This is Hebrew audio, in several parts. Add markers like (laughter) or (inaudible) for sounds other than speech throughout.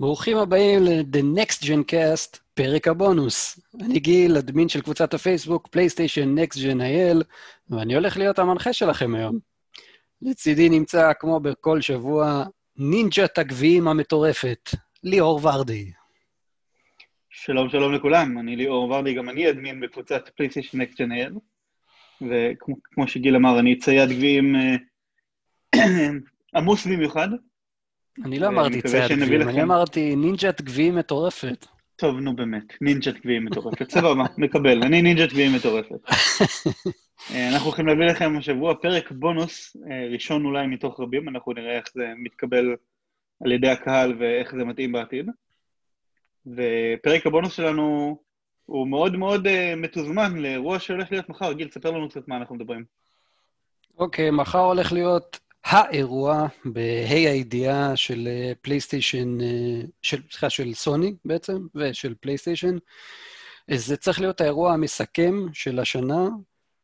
ברוכים הבאים ל-The Next Gen Cast, פרק הבונוס. אני גיל, אדמין של קבוצת הפייסבוק פלייסטיישן Next Gen IL, ואני הולך להיות המנחה שלכם היום. לצידי נמצא, כמו בכל שבוע, נינג'ת הגביעים המטורפת, ליאור ורדי. שלום, שלום לכולם, אני ליאור ורדי, גם אני אדמין בקבוצת פלייסטיישן Next Gen IL, וכמו שגיל אמר, אני צייד גביעים אה, (clears throat) עמוס במיוחד. אני לא אמרתי צייד גביעים, אני אמרתי נינג'ת גביעים מטורפת. טוב, נו באמת, נינג'ת גביעים מטורפת. סבבה, מקבל, אני נינג'ת גביעים מטורפת. (laughs) אה, אנחנו הולכים להביא לכם השבוע פרק בונוס, אה, ראשון אולי מתוך רבים, אנחנו נראה איך זה מתקבל על ידי הקהל ואיך זה מתאים בעתיד. ופרק הבונוס שלנו הוא מאוד מאוד uh, מתוזמן לאירוע שהולך להיות מחר. גיל, תספר לנו קצת מה אנחנו מדברים. אוקיי, okay, מחר הולך להיות האירוע בה"א הידיעה של פלייסטיישן, של, סליחה, של סוני בעצם, ושל פלייסטיישן. זה צריך להיות האירוע המסכם של השנה,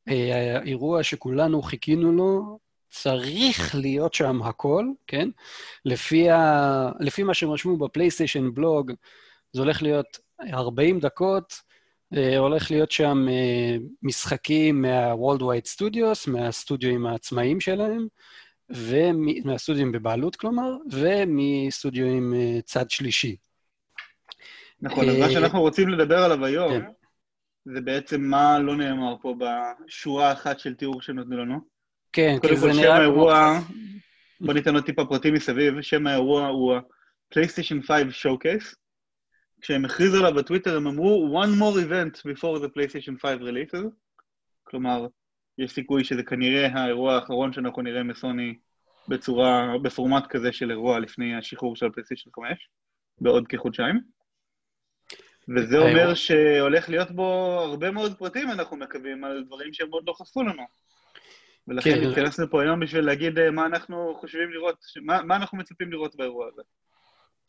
האירוע שכולנו חיכינו לו, צריך להיות שם הכל, כן? לפי, ה... לפי מה שהם רשמו בפלייסטיישן בלוג, זה הולך להיות 40 דקות, הולך להיות שם משחקים מה-World Wide Studios, מהסטודיו העצמאיים שלהם, ומהסטודיו בבעלות, כלומר, ומסטודיו עם צד שלישי. נכון, אז מה שאנחנו רוצים לדבר עליו היום, כן. זה בעצם מה לא נאמר פה בשורה האחת של תיאור שנתנו לנו. כן, כי זה נראה... שם האירוע, בוא ניתן עוד טיפה פרטים מסביב, שם האירוע הוא ה-PlayStation 5 Showcase. כשהם הכריזו עליו בטוויטר, הם אמרו, one more event before the PlayStation 5 releases. כלומר, יש סיכוי שזה כנראה האירוע האחרון שאנחנו נראה מסוני בצורה, בפורמט כזה של אירוע לפני השחרור של הפלייסטיישן 5, בעוד כחודשיים. וזה אומר שהולך להיות בו הרבה מאוד פרטים, אנחנו מקווים, על דברים שהם עוד לא חשפו לנו. ולכן כן. התכנסנו פה היום בשביל להגיד אה, מה אנחנו חושבים לראות, מה, מה אנחנו מצפים לראות באירוע הזה.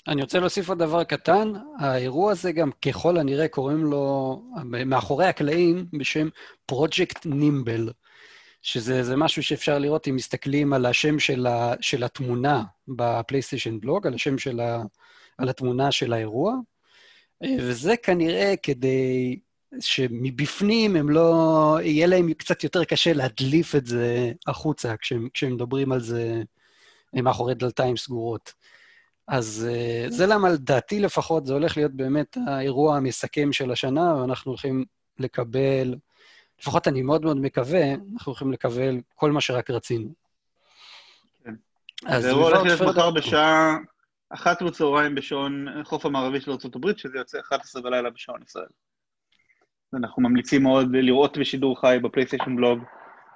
אני רוצה להוסיף עוד דבר קטן, האירוע הזה גם ככל הנראה קוראים לו, מאחורי הקלעים, בשם פרויקט נימבל, שזה משהו שאפשר לראות אם מסתכלים על השם של, ה, של התמונה בפלייסטיישן בלוג, על השם של ה... על התמונה של האירוע, וזה כנראה כדי שמבפנים הם לא... יהיה להם קצת יותר קשה להדליף את זה החוצה כשהם, כשהם מדברים על זה מאחורי דלתיים סגורות. אז אה, זה למה לדעתי לפחות זה הולך להיות באמת האירוע המסכם של השנה, ואנחנו הולכים לקבל, לפחות אני מאוד מאוד מקווה, אנחנו הולכים לקבל כל מה שרק רצינו. כן. אז זה הולך להיות מחר בשעה אחת בצהריים בשעון חוף המערבי של ארה"ב, שזה יוצא 11 בלילה בשעון ישראל. אנחנו ממליצים מאוד לראות בשידור חי בפלייסטיישן בלוג,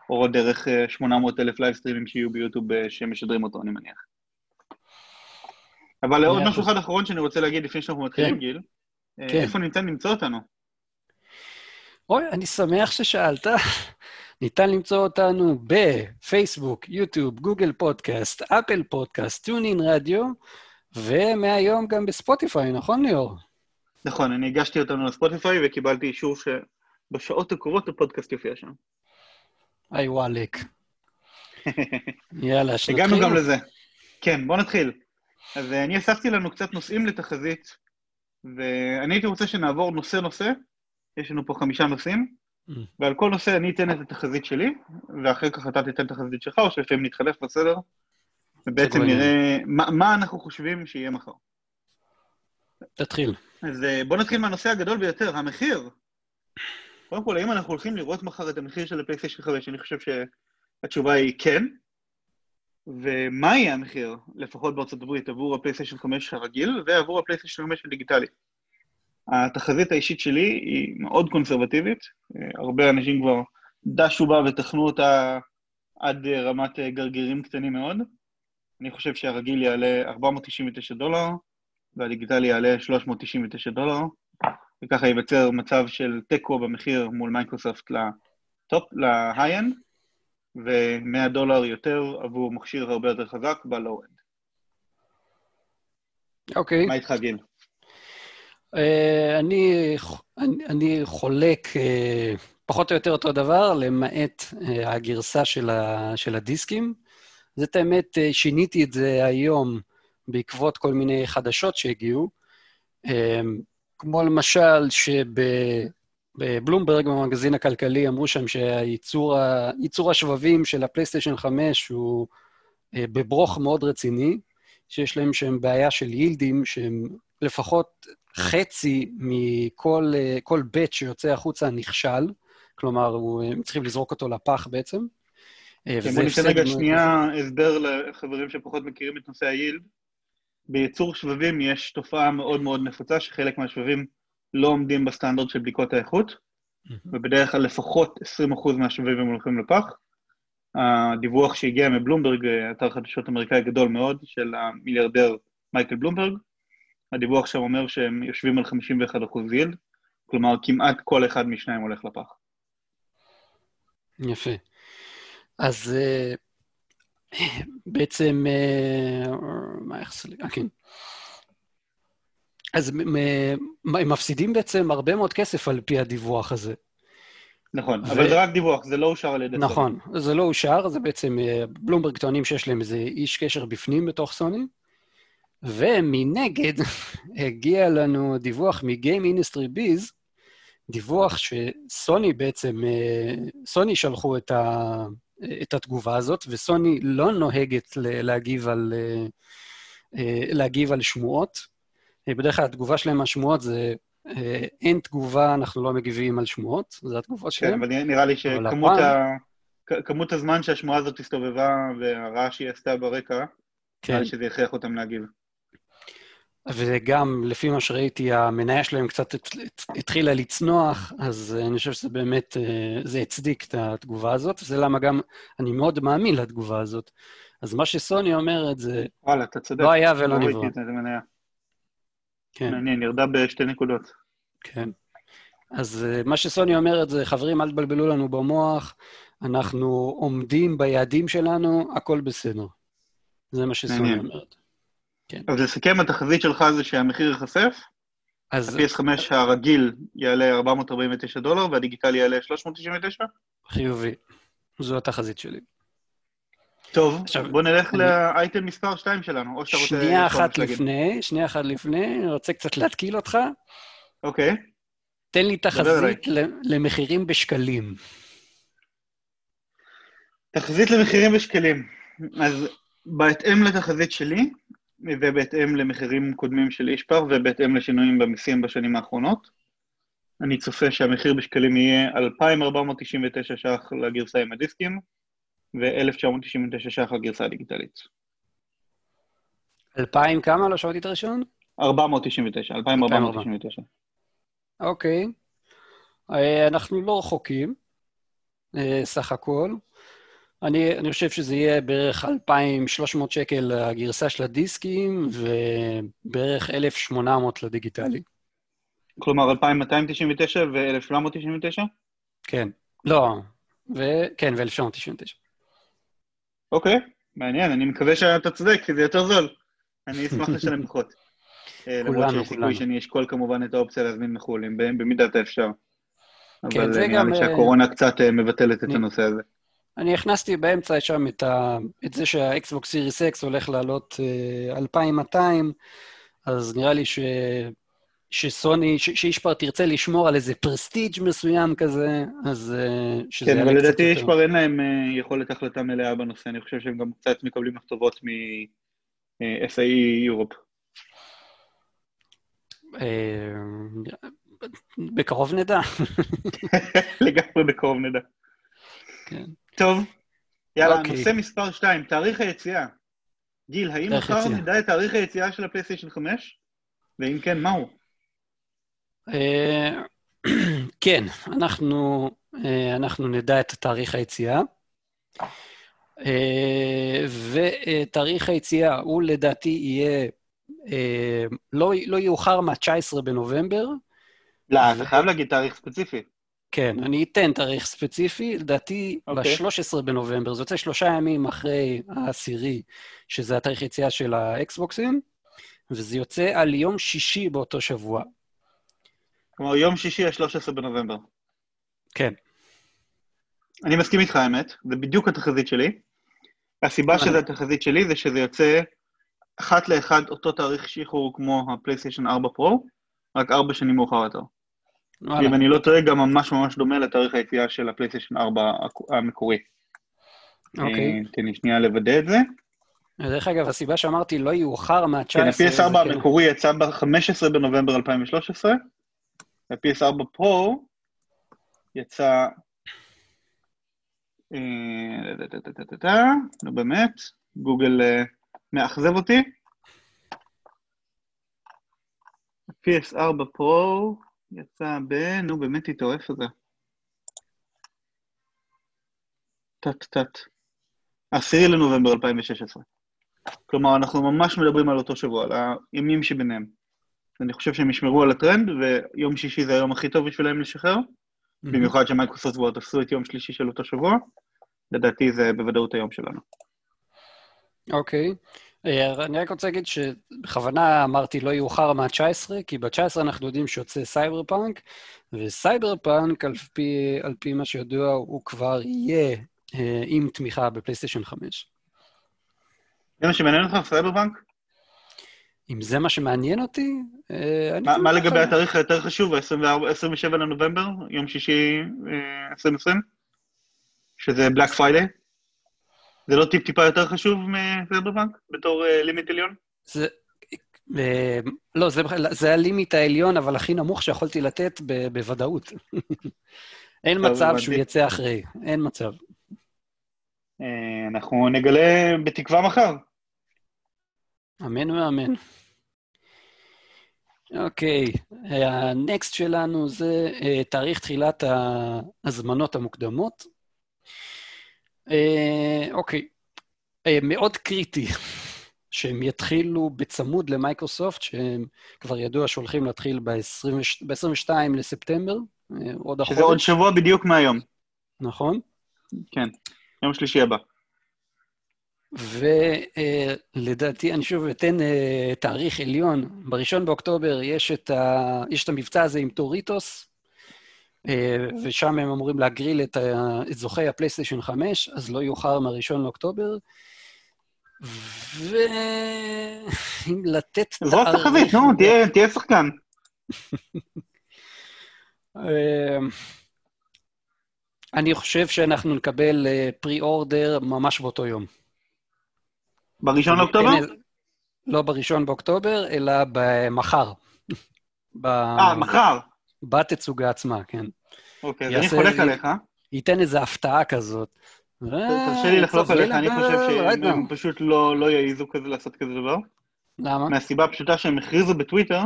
או דרך 800 אה, אלף livestreamים שיהיו ביוטיוב אה, שמשדרים אותו, אני מניח. אבל עוד משהו אחד אחרון שאני רוצה להגיד לפני שאנחנו מתחילים, כן. גיל. אה, כן. איפה ניתן למצוא אותנו? אוי, אני שמח ששאלת. (laughs) ניתן למצוא אותנו בפייסבוק, יוטיוב, גוגל פודקאסט, אפל פודקאסט, טונין רדיו, ומהיום גם בספוטיפיי, נכון ליאור? נכון, אני הגשתי אותנו לספוטיפיי וקיבלתי אישור שבשעות הקרובות הפודקאסט יופיע שם. היי וואלק. (laughs) יאללה, שנתחיל. הגענו גם לזה. כן, בוא נתחיל. אז אה, אני אספתי לנו קצת נושאים לתחזית, ואני הייתי רוצה שנעבור נושא-נושא, יש לנו פה חמישה נושאים, mm. ועל כל נושא אני אתן את התחזית שלי, ואחר כך אתה תיתן את התחזית שלך, או שלפעמים נתחלף בסדר, ובעצם נראה מה, מה אנחנו חושבים שיהיה מחר. תתחיל. אז אה, בואו נתחיל מהנושא הגדול ביותר, המחיר. קודם כל, האם אנחנו הולכים לראות מחר את המחיר של הפלייסטיישן 5? אני חושב שהתשובה היא כן. ומה יהיה המחיר, לפחות בארצות הברית, עבור הפלייסטיישן 5 הרגיל ועבור הפלייסטיישן 5 הדיגיטלי? התחזית האישית שלי היא מאוד קונסרבטיבית, הרבה אנשים כבר דשו בה וטחנו אותה עד רמת גרגירים קטנים מאוד. אני חושב שהרגיל יעלה 499 דולר, והדיגיטלי יעלה 399 דולר, וככה ייווצר מצב של תיקו במחיר מול מייקרוסופט ל top, ל high-end, ו-100 דולר יותר עבור מכשיר הרבה יותר חזק ב low-end. אוקיי. מה איתך, גיל? אה, אני, אני, אני חולק אה, פחות או יותר אותו דבר, למעט אה, הגרסה של, ה, של הדיסקים. זאת האמת, uh, שיניתי את זה היום בעקבות כל מיני חדשות שהגיעו, כמו למשל שבבלומברג, במגזין הכלכלי, אמרו שם שייצור השבבים של הפלייסטיישן 5 הוא בברוך מאוד רציני, שיש להם שם בעיה של יילדים, שהם לפחות חצי מכל בית שיוצא החוצה נכשל, כלומר, הם צריכים לזרוק אותו לפח בעצם. כן, בוא ניתן רגע שנייה הסבר לחברים שפחות מכירים את נושא היילד. בייצור שבבים יש תופעה מאוד מאוד נפוצה, שחלק מהשבבים לא עומדים בסטנדרט של בדיקות האיכות, ובדרך כלל לפחות 20% מהשבבים הם הולכים לפח. הדיווח שהגיע מבלומברג, אתר חדשות אמריקאי גדול מאוד, של המיליארדר מייקל בלומברג, הדיווח שם אומר שהם יושבים על 51% יילד, כלומר כמעט כל אחד משניים הולך לפח. יפה. אז אה, בעצם, אה, מה יחסר לי? אה, כן. אז הם מפסידים בעצם הרבה מאוד כסף על פי הדיווח הזה. נכון, ו... אבל זה רק דיווח, זה לא אושר על ידי נכון, סוני. זה לא אושר, זה בעצם, בלומברג טוענים שיש להם איזה איש קשר בפנים בתוך סוני, ומנגד (laughs) הגיע לנו דיווח מ-Game Industry Biz, דיווח שסוני בעצם, סוני שלחו את, ה, את התגובה הזאת, וסוני לא נוהגת להגיב על, להגיב על שמועות. בדרך כלל התגובה שלהם על שמועות זה אין תגובה, אנחנו לא מגיבים על שמועות, זו התגובה כן, שלהם. כן, אבל נראה לי שכמות ה... הזמן שהשמועה הזאת הסתובבה והרעש שהיא עשתה ברקע, כן. נראה לי שזה יכריח אותם להגיב. וגם, לפי מה שראיתי, המניה שלהם קצת התחילה לצנוח, אז אני חושב שזה באמת, אה, זה הצדיק את התגובה הזאת, וזה למה גם אני מאוד מאמין לתגובה הזאת. אז מה שסוני אומרת זה, וואלה, אתה צודק. לא היה ולא נברא. כן. מעניין, ירדה בשתי נקודות. כן. אז אה, מה שסוני אומרת זה, חברים, אל תבלבלו לנו במוח, אנחנו עומדים ביעדים שלנו, הכל בסדר. זה מה שסוני אומרת. כן. אז לסכם, התחזית שלך זה שהמחיר ייחשף, אז... ה-PS5 הרגיל יעלה 449 דולר והדיגיטלי יעלה 399? חיובי. זו התחזית שלי. טוב, עכשיו, בוא נלך אני... לאייטם מספר 2 שלנו, או שאתה רוצה... שנייה אחת לפני, שנייה אחת לפני, אני רוצה קצת להתקיל אותך. אוקיי. תן לי תחזית למחירים בשקלים. תחזית למחירים בשקלים. אז בהתאם לתחזית שלי, ובהתאם למחירים קודמים של אישפר ובהתאם לשינויים במיסים בשנים האחרונות. אני צופה שהמחיר בשקלים יהיה 2,499 ש"ח לגרסה עם הדיסקים ו-1,999 ש"ח לגרסה הדיגיטלית. 2,000 כמה? לא שמעתי את הראשון? 499, 2,499. אוקיי. אה, אנחנו לא רחוקים, אה, סך הכל. אני, אני חושב שזה יהיה בערך 2,300 שקל הגרסה של הדיסקים, ובערך 1,800 לדיגיטלי. כלומר, 2,299 ו-1,799? כן. לא, ו... כן, ו-1,799. אוקיי, מעניין, אני מקווה שאתה צודק, כי זה יותר זול. אני אשמח לשלם פחות. (laughs) אה, למרות שיש סיכוי שאני אשקול כמובן את האופציה להזמין מחו"ל, במידת האפשר. כן, אבל נראה לי שהקורונה קצת אה, מבטלת את הנושא הזה. אני הכנסתי באמצע שם את, ה, את זה שהאקסבוקס סיריס אקס הולך לעלות אה, 2,200, אז נראה לי ש, שסוני, ש, שאישפר תרצה לשמור על איזה פרסטיג' מסוים כזה, אז אה, שזה כן, אבל לדעתי אישפר אין להם uh, יכולת החלטה מלאה בנושא, אני חושב שהם גם קצת מקבלים מכתובות מ-SAE יורופ. בקרוב נדע. (laughs) לגמרי בקרוב נדע. כן. טוב, יאללה, okay. אוקיי. נושא מספר 2, תאריך היציאה. גיל, האם מחר נדע את תאריך היציאה של הפלייסטיישן 5? ואם כן, מהו? אה, (clears throat) כן, אנחנו, אה, אנחנו נדע את תאריך היציאה. אה, ותאריך היציאה הוא לדעתי יהיה לא, לא יאוחר מה-19 בנובמבר. לא, אתה חייב להגיד תאריך ספציפי. כן, אני אתן תאריך ספציפי, לדעתי okay. אוקיי. ב-13 בנובמבר, זה יוצא שלושה ימים אחרי העשירי, שזה התאריך יציאה של האקסבוקסים, וזה יוצא על יום שישי באותו שבוע. כלומר, יום שישי ה-13 בנובמבר. כן. אני מסכים איתך, האמת, זה בדיוק התחזית שלי. הסיבה שזה התחזית שלי זה שזה יוצא אחת לאחד אותו תאריך שחרור כמו הפלייסטיישן 4 פרו, רק ארבע שנים מאוחר יותר. אם אני לא טועה, גם ממש ממש דומה לתאריך היציאה של הפלייסטיישן 4 המקורי. אוקיי. אה, תן לי שנייה לוודא את זה. דרך אגב, הסיבה שאמרתי לא יאוחר מה-19... כן, ה-PS4 זה כן- המקורי יצא ב-15 בנובמבר 2013, ה-PS4 פרו יצא... נו באמת, גוגל אה, מאכזב אותי. ה-PS4 פרו יצא ב... נו באמת איתו, איפה זה? טט טט. 10 לנובמבר 2016. כלומר, אנחנו ממש מדברים על אותו שבוע, על הימים שביניהם. אני חושב שהם ישמרו על הטרנד, ויום שישי זה היום הכי טוב בשבילם לשחרר, במיוחד שמייקרוסופט כבר תפסו את יום שלישי של אותו שבוע. לדעתי זה בוודאות היום שלנו. אוקיי. אה, אני רק רוצה להגיד שבכוונה אמרתי לא יאוחר מה-19, כי ב-19 אנחנו יודעים שיוצא סייבר פאנק, וסייבר פאנק, על פי, על פי מה שידוע, הוא כבר יהיה אה, עם תמיכה בפלייסטיישן 5. זה מה שמעניין אותך, סייבר פאנק? אם זה מה שמעניין אותי, אה, אני... מה, מה לגבי התאריך היותר חשוב, ה-27 לנובמבר, יום שישי אה, 2020? שזה Black Friday? זה לא טיפ-טיפה יותר חשוב מסייבר פאנק בתור אה, limit עליון? זה... אה, לא, זה, זה הלימיט העליון, אבל הכי נמוך שיכולתי לתת ב- בוודאות. (laughs) אין מצב. שהוא יצא אחרי, אין מצב. אה, אנחנו נגלה בתקווה מחר. אמן ואמן. אוקיי, הנקסט שלנו זה אה, תאריך תחילת ההזמנות המוקדמות. אה, אוקיי, אה, מאוד קריטי (laughs) שהם יתחילו בצמוד למייקרוסופט, שהם כבר ידוע שהולכים להתחיל ב-22 לספטמבר, אה, עוד החודש. שזה עוד שבוע בדיוק מהיום. נכון. כן, יום שלישי הבא. ולדעתי, אני שוב אתן אה, תאריך עליון. בראשון באוקטובר יש את, ה... יש את המבצע הזה עם דוריטוס, אה, ושם הם אמורים להגריל את, ה... את זוכי הפלייסטיישן 5, אז לא יאוחר מהראשון לאוקטובר. ואם לתת זרוק תחזית, נו, תהיה- שחקן. אה, אני חושב שאנחנו נקבל פרי אורדר ממש באותו יום. בראשון לאוקטובר? אין- לא בראשון באוקטובר, אלא במחר. אה, מחר. בתצוגה עצמה, כן. אוקיי, אז אני חולק לי- עליך. ייתן איזו הפתעה כזאת. תרשה לי לחלוק עליך, אני חושב שהם. הם פשוט לא לא יעיזו כזה לעשות כזה דבר. למה? מהסיבה הפשוטה שהם הכריזו בטוויטר,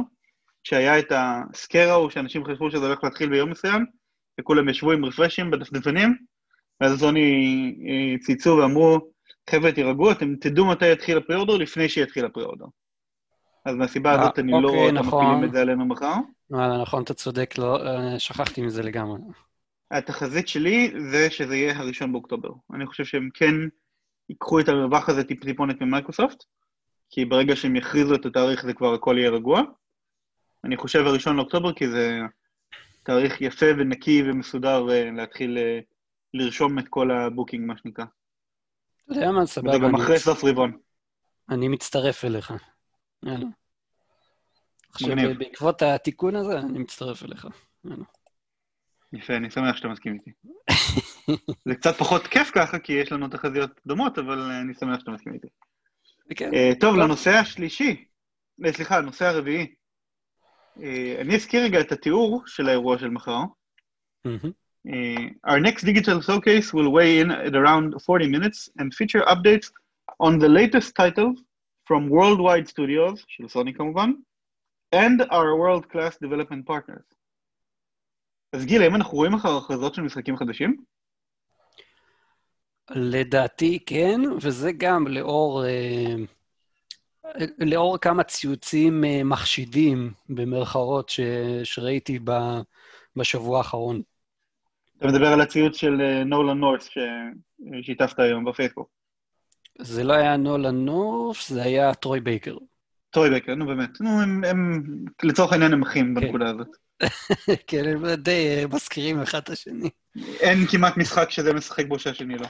שהיה את הסקר ההוא, שאנשים חשבו שזה הולך להתחיל ביום מסוים, וכולם ישבו עם רפרשים בדפדפנים, ואז זוני אה, צייצו ואמרו, חבר'ה, תירגעו, אתם תדעו מתי יתחיל הפרי-אורדר לפני שיתחיל הפרי-אורדר. אז מהסיבה אה, הזאת אני לא אוקיי, רואה אותם נכון. מפילים את זה עלינו מחר. וואלה, נכון, אתה צודק, לא, אה, שכחתי מזה לגמרי. התחזית שלי זה שזה יהיה הראשון באוקטובר. אני חושב שהם כן ייקחו את המרווח הזה טיפ-טיפונת ממייקרוסופט, כי ברגע שהם יכריזו את התאריך זה כבר הכל יהיה רגוע. אני חושב הראשון לאוקטובר כי זה תאריך יפה ונקי ומסודר אה, להתחיל אה, לרשום את כל ה booking, מה שנקרא. אתה יודע מה, סבבה, גם אני, אחרי סוף רבעון. אני מצטרף אליך. יאללה. עכשיו. בעקבות התיקון הזה, אני מצטרף אליך. יאללה. יפה, אני שמח שאתה מסכים איתי. (laughs) זה קצת פחות כיף ככה, כי יש לנו תחזיות דומות, אבל אה, אני שמח שאתה מסכים איתי. כן, אה, טוב. לנושא השלישי, אה, סליחה, הנושא הרביעי. אני אזכיר רגע את התיאור של האירוע של מחר. Uh, our next digital showcase will weigh in at around 40 minutes and feature updates on the latest titles from worldwide studios, של סוני כמובן, and our world-class development partners. אז גיל, האם אנחנו רואים מחר הכרזות של משחקים חדשים? לדעתי כן, וזה גם לאור, אה, לאור כמה ציוצים אה, מחשידים, במרכאות, ש, שראיתי ב, בשבוע האחרון. אתה מדבר על הציוץ של אה, נולן נורס ששיתפת היום בפייסבוק. זה לא היה נולן נורף, זה היה טרוי בייקר. טוי בקר, נו באמת. נו, הם, הם לצורך העניין הם אחים כן. בנקודה הזאת. (laughs) כן, הם די אה, מזכירים אחד את השני. אין כמעט משחק שזה משחק בו שהשני לא.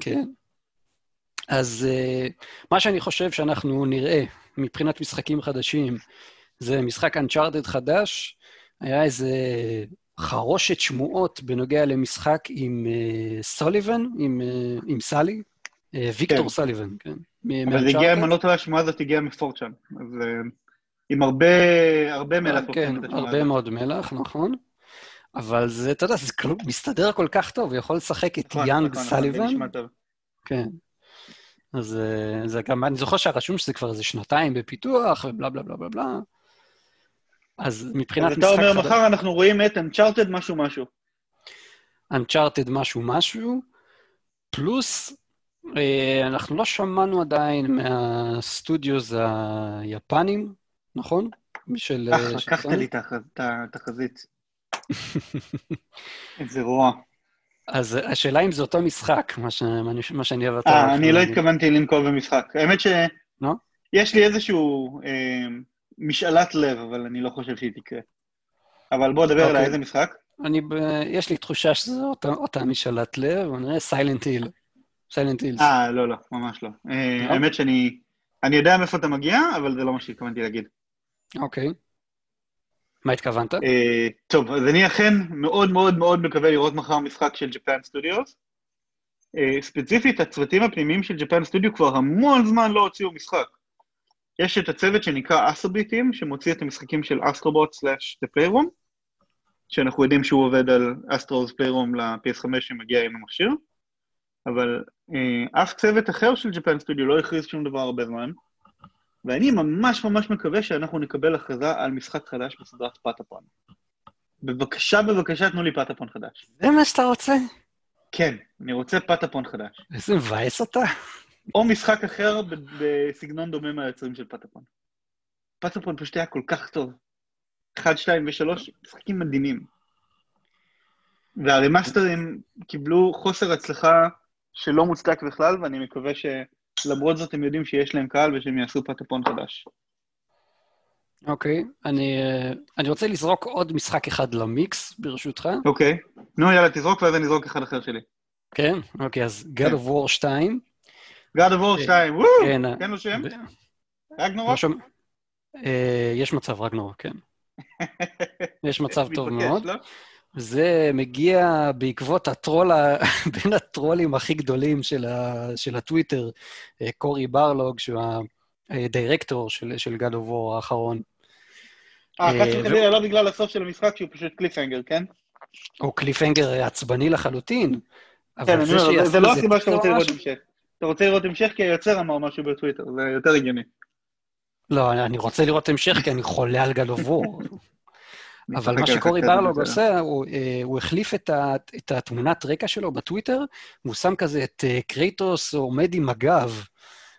כן. אז uh, מה שאני חושב שאנחנו נראה מבחינת משחקים חדשים, זה משחק Uncharted חדש, היה איזה חרושת שמועות בנוגע למשחק עם סוליבן, עם, uh, עם סאלי, uh, ויקטור כן. סוליבן, כן. אבל זה הגיע, אם אני לא טועה, השמועה הזאת הגיעה מפורצ'אן, אז עם הרבה, מלח. כן, הרבה מאוד מלח, נכון. אבל זה, אתה יודע, זה מסתדר כל כך טוב, הוא יכול לשחק את נכון, יאנג נכון, נכון, סליבן. כן. אז אה, זה גם, אני זוכר שהרשום שזה כבר איזה שנתיים בפיתוח, ובלה בלה בלה בלה בלה. אז מבחינת משחק... אז אתה אומר, מחר אנחנו רואים את Uncharted משהו משהו. Uncharted משהו משהו, פלוס, אה, אנחנו לא שמענו עדיין מהסטודיוס היפנים, נכון? של... אה, לקחת לי את התחזית. (laughs) איזה רוע. אז השאלה אם זה אותו משחק, מה, שאני אוהב אתה... אה, אני לא התכוונתי לנקוב במשחק. האמת ש... לא? יש לי איזשהו אה, משאלת לב, אבל אני לא חושב שהיא תקרה. אבל בוא נדבר אוקיי. על איזה משחק. אני, ב... יש לי תחושה שזו אותה, אותה משאלת לב, אני רואה סיילנט היל. סיילנט הילס. אה, לא, לא, ממש לא. אה, לא? האמת שאני... אני יודע מאיפה אתה מגיע, אבל זה לא מה שהתכוונתי להגיד. אוקיי. מה התכוונת? אה, טוב, אז אני אכן מאוד מאוד מאוד מקווה לראות מחר משחק של ג'פן סטודיוס. אה, ספציפית, הצוותים הפנימיים של ג'פן סטודיו כבר המון זמן לא הוציאו משחק. יש את הצוות שנקרא אסובי טים, שמוציא את המשחקים של אסטרובוט slash דה פליירום, שאנחנו יודעים שהוא עובד על אסטרוס פליירום ל-PS5 שמגיע עם המכשיר, אבל אה, אף צוות אחר של ג'פן סטודיו לא הכריז שום דבר הרבה זמן. ואני ממש ממש מקווה שאנחנו נקבל הכרזה על משחק חדש בסדרת פטאפון. בבקשה, בבקשה, תנו לי פטאפון חדש. זה מה שאתה רוצה? כן, אני רוצה פטאפון חדש. איזה מבאס אתה. או משחק אחר בסגנון דומה מהיוצרים של פטאפון. פטאפון פשוט היה כל כך טוב. 1, 2 ו-3, משחקים מדהימים. והרמאסטרים קיבלו חוסר הצלחה שלא מוצדק בכלל, ואני מקווה ש... למרות זאת הם יודעים שיש להם קהל ושהם יעשו פטפון חדש. אוקיי, okay, אני, אה, אני רוצה לזרוק עוד משחק אחד למיקס, ברשותך. אוקיי. Okay. נו, יאללה, תזרוק ואז אני אזרוק אחד אחר שלי. כן? אוקיי, אז God of War 2. God of War 2, וואו! כן, תן אה, לו שם. רגנורוק? אה, יש מצב רגנורוק, כן. (laughs) יש מצב טוב מאוד. לא? זה מגיע בעקבות הטרול, (laughs) בין הטרולים הכי גדולים של, ה, של הטוויטר, אה, קורי ברלוג, שהוא הדירקטור של, של God of War האחרון. אה, חס וחלילה לא בגלל הסוף של המשחק, שהוא פשוט קליפהנגר, כן? הוא קליפהנגר עצבני לחלוטין. כן, זה לא הסיבה שאתה רוצה לראות המשך. אתה רוצה לראות המשך כי היוצר אמר משהו בטוויטר, זה יותר הגיוני. לא, אני רוצה לראות המשך כי אני חולה על War. (laughs) אבל מה שקורי ברלוג עושה, הוא, אה, הוא החליף את, ה, את התמונת רקע שלו בטוויטר, והוא שם כזה את אה, קרייטוס עומד עם הגב.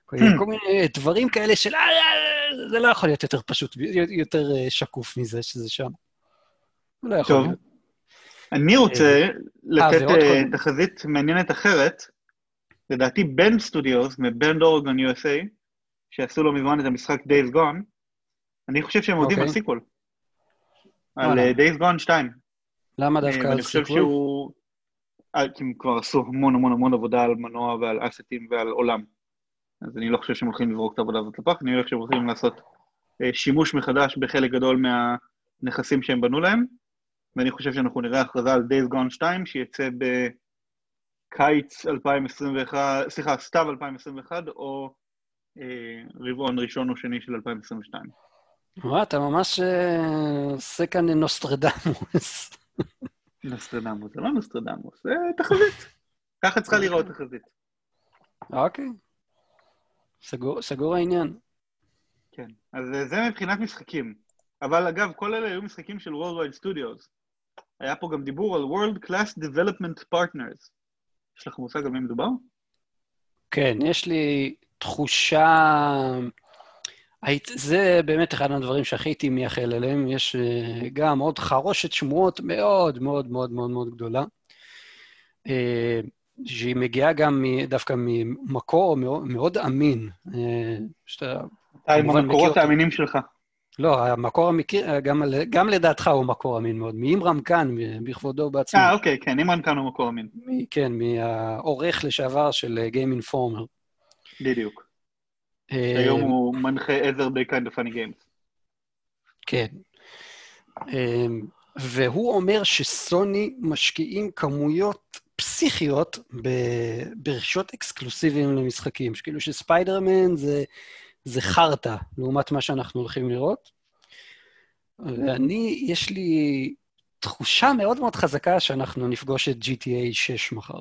כל. מיני דברים כאלה של, אה, זה לא יכול להיות יותר פשוט, יותר שקוף מזה שזה שם. לא יכול. להיות. אני רוצה לתת תחזית מעניינת אחרת. לדעתי בנד סטודיוס, מבנד אורגון USA, שעשו לא מזמן את המשחק Days Gone, אני חושב שהם עובדים אוקיי. על אוקיי. sequel. על אה, Days Gone 2. למה דווקא על sequel? אני חושב שהוא... אה, הם כבר עשו המון המון המון עבודה על מנוע ועל אסטים ועל עולם. אז אני לא חושב שהם הולכים לזרוק את העבודה הזאת לפח, אני חושב שהם הולכים לעשות אה, שימוש מחדש בחלק גדול מהנכסים שהם בנו להם, ואני חושב שאנחנו נראה הכרזה על Days Gone 2, שיצא בקיץ 2021, סליחה, סתיו 2021, או רבעון ראשון או שני של 2022. וואי, אתה ממש אה, עושה כאן נוסטרדמוס. נוסטרדמוס, זה לא נוסטרדמוס, זה תחזית. (laughs) ככה צריכה לראות תחזית. אוקיי. סגור, סגור העניין. כן, אז זה מבחינת משחקים. אבל אגב, כל אלה היו משחקים של Worldwide Studios. היה פה גם דיבור על World Class Development Partners. יש לך מושג על מי מדובר? כן, יש לי תחושה זה באמת אחד מהדברים שהכי הייתי מייחל אליהם. יש אה, גם עוד חרושת שמועות מאוד מאוד מאוד מאוד מאוד גדולה, אה, שהיא מגיעה גם דווקא ממקור מאוד, מאוד אמין. אה, שאתה... אתה עם המקורות האמינים שלך. לא, המקור המכיר, גם, גם לדעתך הוא מקור אמין מאוד, מאימרם כאן, בכבודו בעצמו. אה, אוקיי, כן, אימרם כאן הוא מקור אמין. כן, מהעורך לשעבר של Game Informer. בדיוק. אה, היום הוא מנחה עזר ב-kind of funny games. כן. אמ, והוא אומר שסוני משקיעים כמויות פסיכיות ב- ברכישות אקסקלוסיביים למשחקים, שכאילו שספיידרמן זה, זה חרטא לעומת מה שאנחנו הולכים לראות. ואני, יש לי תחושה מאוד מאוד חזקה שאנחנו נפגוש את GTA 6 מחר.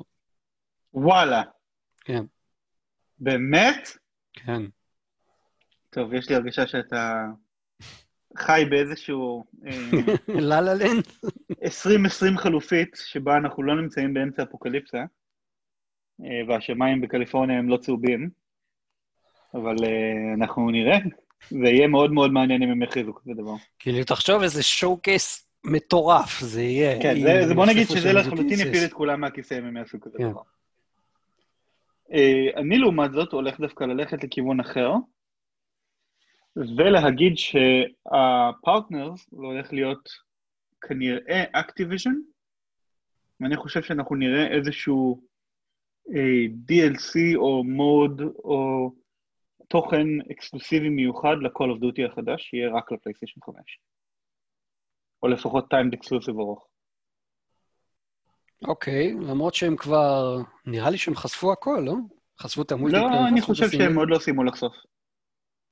וואלה. כן. באמת? כן. טוב, יש לי הרגשה שאתה חי באיזשהו אה, (laughs) לה לה לנד? 2020 חלופית, שבה אנחנו לא נמצאים באמצע אפוקליפסה, אה, והשמיים בקליפורניה הם לא צהובים, אבל אה, אנחנו נראה. זה יהיה מאוד מאוד מעניין אם הם יכריזו כזה דבר. כאילו, תחשוב איזה שואו קייס מטורף זה יהיה. כן, זה, זה בוא נגיד שזה לחלוטין GTA יפיל את כולם מהכיסא אם הם יעשו כזה כן. דבר. אה, אני לעומת זאת הולך דווקא ללכת לכיוון אחר, ולהגיד שה partners זה הולך להיות כנראה אקטיביז'ן, ואני חושב שאנחנו נראה איזשהו אה, DLC או mod או תוכן אקסקלוסיבי מיוחד ל-Call of Duty החדש, שיהיה רק לפלייסטיישן 5. או לפחות timed exclusive ארוך. אוקיי, למרות שהם כבר... נראה לי שהם חשפו הכל, לא? חשפו את המולטיפלייר. לא, אני חושב הסינים. שהם עוד לא סיימו לחשוף.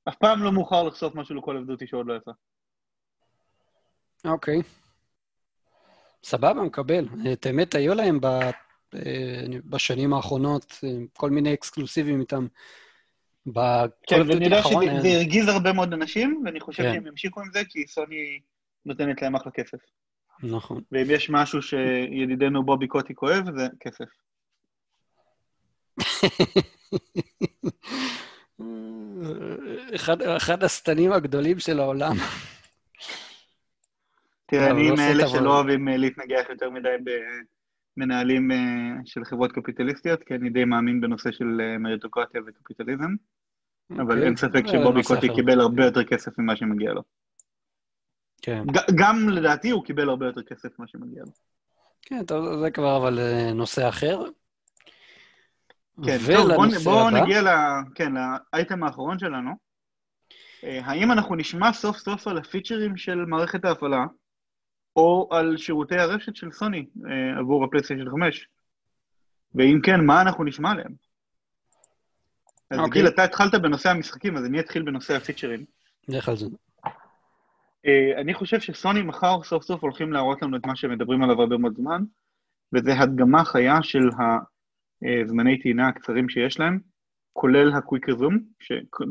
אף פעם לא מאוחר לחשוף משהו ל-Call of Duty שעוד לא יצא. אוקיי. סבבה, מקבל. את האמת, היו להם ב... אה, בשנים האחרונות אה, כל מיני אקסקלוסיבים איתם. כן, ואני יודע שזה הרגיז הרבה מאוד אנשים, ואני חושב כן. שהם ימשיכו עם זה, כי סוני נותנת להם אחלה כסף. נכון. ואם יש משהו שידידנו בובי קוטיק אוהב, זה כסף. (laughs) אחד, אחד השטנים הגדולים של העולם. תראה, אני לא עושה מאלה את שלא. אוהבים אה, להתנגח יותר מדי במנהלים אה, של חברות קפיטליסטיות, כי אני די מאמין בנושא של אה, מריטוקרטיה וקפיטליזם, אבל אוקיי. אין ספק זה שבובי אחר. קיבל הרבה יותר כסף ממה שמגיע לו. כן, גם לדעתי הוא קיבל הרבה יותר כסף ממה שמגיע לו. כן, טוב, זה כבר אבל אה, נושא אחר. כן, טוב, בואו בוא נגיע ל, כן, לאייטם האחרון שלנו. אה, האם אנחנו נשמע סוף סוף על הפיצ'רים של מערכת ההפעלה, או על שירותי הרשת של סוני אה, עבור הפלייסטיישן 5? ואם כן, מה אנחנו נשמע עליהם? אז אוקיי. גיל, אתה התחלת בנושא המשחקים, אז אני אתחיל בנושא הפיצ'רים. נלך על זה. אה, אני חושב שסוני מחר סוף סוף הולכים להראות לנו את מה שהם מדברים עליו הרבה מאוד זמן, וזה הדגמה חיה של הזמני טעינה הקצרים שיש להם, כולל הקוויק רזום,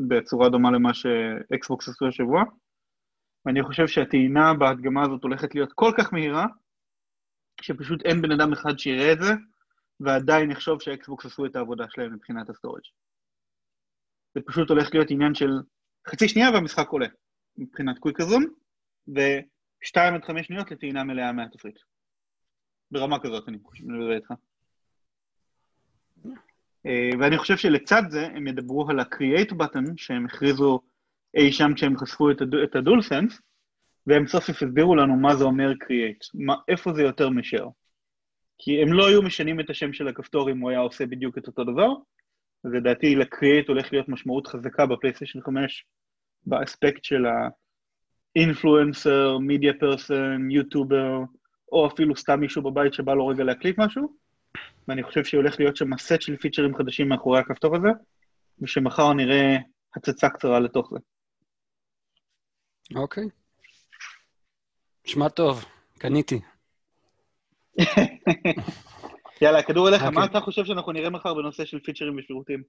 בצורה דומה למה שאקסבוקס עשו השבוע, ואני חושב שהטעינה בהדגמה הזאת הולכת להיות כל כך מהירה, שפשוט אין בן אדם אחד שיראה את זה, ועדיין יחשוב שה-Xbox עשו את העבודה שלהם מבחינת ה-storage. זה פשוט הולך להיות עניין של חצי שנייה והמשחק עולה, מבחינת quick resume, ושתיים עד חמש שניות לטעינה מלאה מהתפריט. ברמה כזאת אני מדבר איתך. אה, ואני חושב שלצד זה הם ידברו על ה-Create button שהם הכריזו אי שם כשהם חשפו את, הדו, את הדול סנס, והם סוף סוף הסבירו לנו מה זה אומר Create, מה, איפה זה יותר משאר. כי הם לא היו משנים את השם של הכפתור אם הוא היה עושה בדיוק את אותו דבר, אז לדעתי ל-Create הולך להיות משמעות חזקה בפלייסטיישן 5 באספקט של ה-influencer, media person, יוטובר, או אפילו סתם מישהו בבית שבא לו רגע להקליט משהו, ואני חושב שהולך להיות שם סט של פיצ'רים חדשים מאחורי הכפתור הזה, ושמחר נראה הצצה קצרה לתוך זה. אוקיי. נשמע טוב, קניתי. (laughs) יאללה, הכדור אליך, אוקיי. מה אתה חושב שאנחנו נראה מחר בנושא של פיצ'רים ושירותים?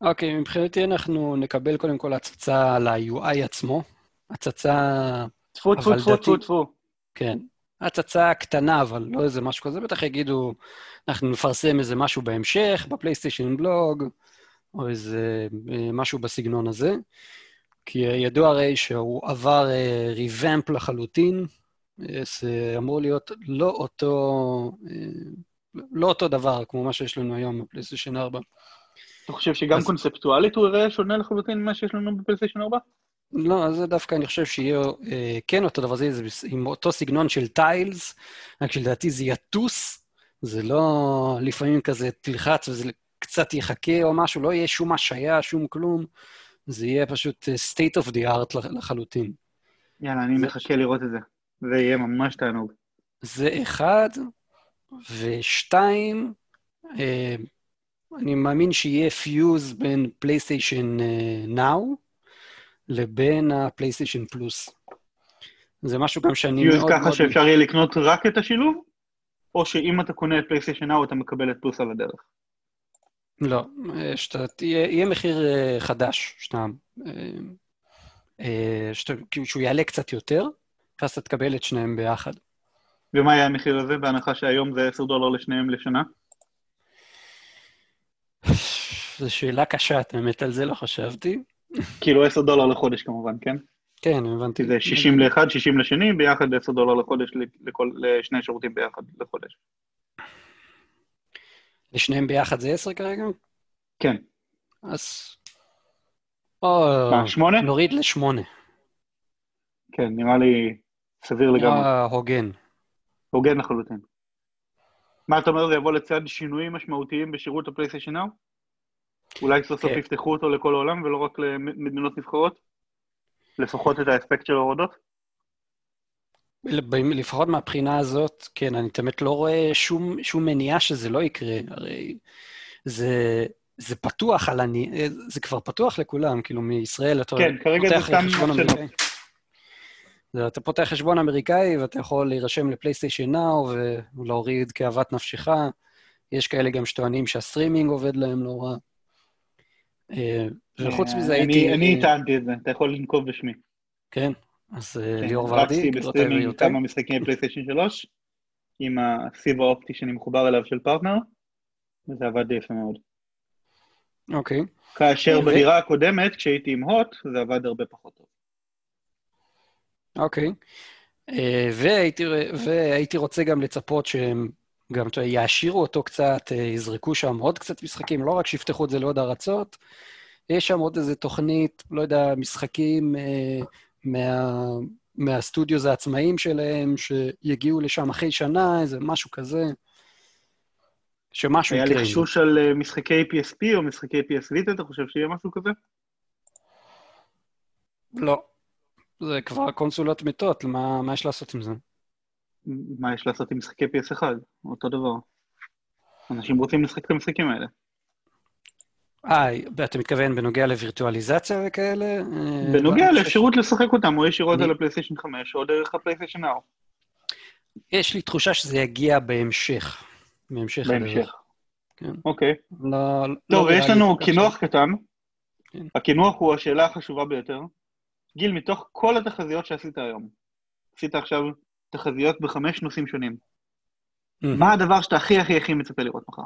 אוקיי, מבחינתי אנחנו נקבל קודם כל הצצה ל-UI עצמו. הצצה, טפו טפו טפו טפו טפו. כן, הצצה קטנה, אבל לא איזה משהו כזה. בטח יגידו, אנחנו נפרסם איזה משהו בהמשך, בפלייסטיישן בלוג, או איזה אה, משהו בסגנון הזה. כי ידוע הרי שהוא עבר ריבמפ לחלוטין, אה, זה אמור להיות לא אותו, אה, לא אותו דבר כמו מה שיש לנו היום בפלייסטיישן 4. אתה חושב שגם אז- קונספטואלית הוא יראה שונה לחלוטין ממה שיש לנו בפלייסטיישן 4? לא, זה דווקא אני חושב שיהיה אה, כן אותו דבר, זה, זה עם אותו סגנון של טיילס, רק שלדעתי זה יטוס, זה לא לפעמים כזה תלחץ וזה קצת יחכה או משהו, לא יהיה שום השעיה, שום כלום, זה יהיה פשוט אה, state of the art לח- לחלוטין. יאללה, אני מחכה לראות את זה. זה יהיה ממש תענוג. זה אחד, ושתיים, אה, אני מאמין שיהיה fuse בין פלייסטיישן Now לבין הפלייסטיישן פלוס. זה משהו גם שאני פיוז מאוד ככה מאוד... שאפשר יהיה לקנות רק את השילוב, או שאם אתה קונה את פלייסטיישן נאו אתה מקבל את פלוס על הדרך. לא, אה, שאתה, תהיה, יהיה מחיר אה, חדש, שאתה, אה, אה, שאתה, כאילו שהוא יעלה קצת יותר, ואז אתה תקבל את שניהם ביחד. ומה יהיה המחיר הזה, בהנחה שהיום זה 10 דולר לשניהם לשנה? זו שאלה קשה, את האמת, על זה לא חשבתי. כאילו 10 דולר לחודש כמובן, כן? כן, הבנתי. זה 60 לאחד, 60 לשני, ביחד 10 דולר לחודש לכל, לשני שירותים ביחד לחודש. לשניהם ביחד זה 10 כרגע? כן. אז... או, מה, שמונה? נוריד לשמונה. כן, נראה לי סביר לגמרי. נראה הוגן. הוגן לחלוטין. מה אתה אומר, זה יבוא לצד שינויים משמעותיים בשירות הפלייסטיישן נאו? אולי סוף סוף כן. יפתחו אותו לכל העולם ולא רק למדינות נבחרות? לפחות את האספקט של ההורדות? לפחות מהבחינה הזאת, כן, אני באמת לא רואה שום, שום מניעה שזה לא יקרה. הרי זה, זה פתוח על אני... זה כבר פתוח לכולם, כאילו מישראל אתה כן, כרגע זה סתם חשבון מחשבות. אמריקאי. זה, אתה פותח חשבון אמריקאי ואתה יכול להירשם לפלייסטיישן נאו ולהוריד כאוות נפשך. יש כאלה גם שטוענים שה-streaming עובד להם לא רע. אה, וחוץ מזה אני- הייתי... אני אה, טענתי את זה, אתה יכול לנקוב בשמי. כן, אז אה, כן, ליאור ורדי, רצתי גבירותיי ב-streaming ורבותיי. כמה משחקי פלייסטיישן 3, עם הסיב האופטי שאני מחובר אליו של פרטנר, וזה עבד די יפה מאוד. אוקיי. כאשר בדירה הקודמת, כשהייתי עם הוט, זה עבד הרבה פחות טוב. אוקיי. אה, והייתי, והייתי רוצה גם לצפות שהם גם יעשירו אותו קצת, אה, יזרקו שם עוד קצת משחקים, לא רק שיפתחו את זה לעוד ארצות. יש שם עוד איזה תוכנית, לא יודע, משחקים אה, מה, מהסטודיוס העצמאיים שלהם, שיגיעו לשם אחרי שנה, איזה משהו כזה. שמשהו היה יקרה. לי חשוש על משחקי PSP או משחקי PS Vita, אתה חושב שיהיה משהו כזה? לא. זה כבר קונסולות מתות, מה, מה יש לעשות עם זה? מה יש לעשות עם משחקי PS1? אותו דבר. אנשים רוצים לשחק את המשחקים האלה. אה, אתה מתכוון בנוגע לווירטואליזציה וכאלה? אה, בנוגע לאפשרות לשחק אותם, או ישירות על הפלייסטיישן 5, או דרך הפלייסטיישן נאו. יש לי תחושה שזה יגיע בהמשך. בהמשך. בהמשך. כן. אוקיי. לא, לא טוב, ויש לי לנו קינוח קטן. כן. הקינוח הוא השאלה החשובה ביותר. גיל, מתוך כל התחזיות שעשית היום, עשית עכשיו תחזיות בחמש נושאים שונים. Mhm. מה הדבר שאתה הכי הכי הכי מצפה לראות מחר?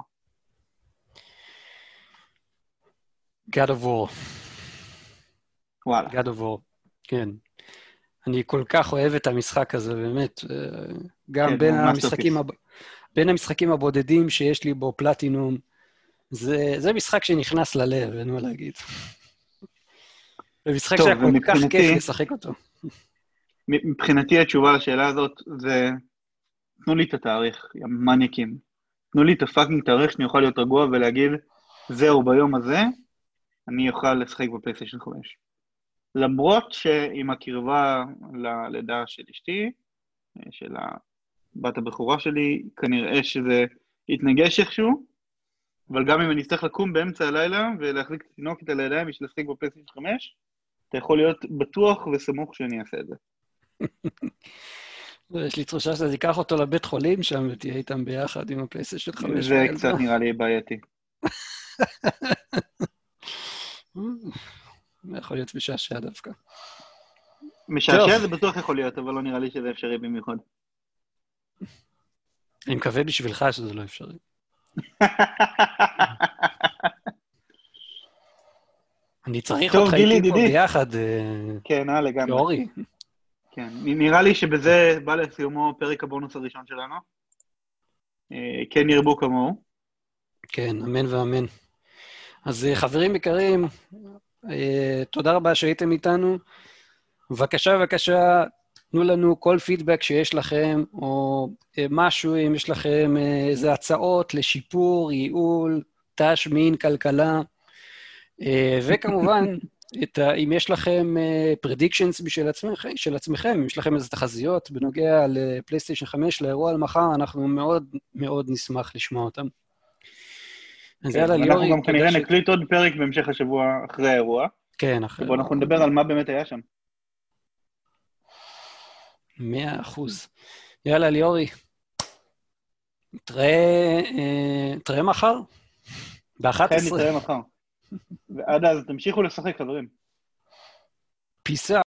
God of War, וואלה. God of War, כן. אני כל כך אוהב את המשחק הזה, באמת. אה, גם כן, בין המשחקים. הב... בין המשחקים הבודדים שיש לי בו פלטינום, זה, זה משחק שנכנס ללב, אין מה להגיד. זה משחק שהיה כל כך כיף לשחק אותו. מבחינתי התשובה לשאלה הזאת זה, תנו לי את התאריך, יא מניאקים. תנו לי את הפאקינג תאריך שאני אוכל להיות רגוע ולהגיד, זהו, ביום הזה אני אוכל לשחק בפלייסטיישן 5. למרות שעם הקרבה ללידה של אשתי, של הבת הבכורה שלי, כנראה שזה יתנגש איכשהו, אבל גם אם אני אצטרך לקום באמצע הלילה ולהחזיק את התינוקת על הידיים בשביל לשחק בפלייסטיישן 5, אתה יכול להיות בטוח וסמוך שאני אעשה את זה. (laughs) יש לי תחושה שזה ייקח אותו לבית חולים שם ותהיה איתם ביחד עם הפלייסטיישן 5. זה קצת נראה לי בעייתי. (laughs) זה יכול להיות משעשע דווקא. משעשע. זה בטוח יכול להיות, אבל לא נראה לי שזה אפשרי במיוחד. אני מקווה בשבילך שזה לא אפשרי. (laughs) אני צריך אותך גילי, איתי פה. ביחד, אה, כן, אה, לגמרי. אורי. (laughs) כן, נראה לי שבזה בא לסיומו פרק הבונוס הראשון שלנו. אה, כן ירבו כמוהו. כן, אמן ואמן. אז אה, חברים יקרים, תודה רבה שהייתם איתנו. בבקשה, בבקשה, תנו לנו כל פידבק שיש לכם, או משהו, אם יש לכם איזה הצעות לשיפור, ייעול, ת"ש, מין, כלכלה, וכמובן, את ה, אם יש לכם פרדיקשנס uh, בשביל עצמכם, של עצמכם, אם יש לכם איזה תחזיות בנוגע לפלייסטיישן 5, לאירוע על מחר, אנחנו מאוד מאוד נשמח לשמוע אותם. אז כן, יאללה, ליאורי, אנחנו גם כנראה ש... נקליט עוד פרק בהמשך השבוע אחרי האירוע. כן, אחרי. ובואו אנחנו נדבר על מה באמת היה שם. מאה אחוז. יאללה, ליאורי. נתראה, אה, נתראה מחר? ב-11. כן, נתראה מחר. ועד אז תמשיכו לשחק, חברים. פיסה.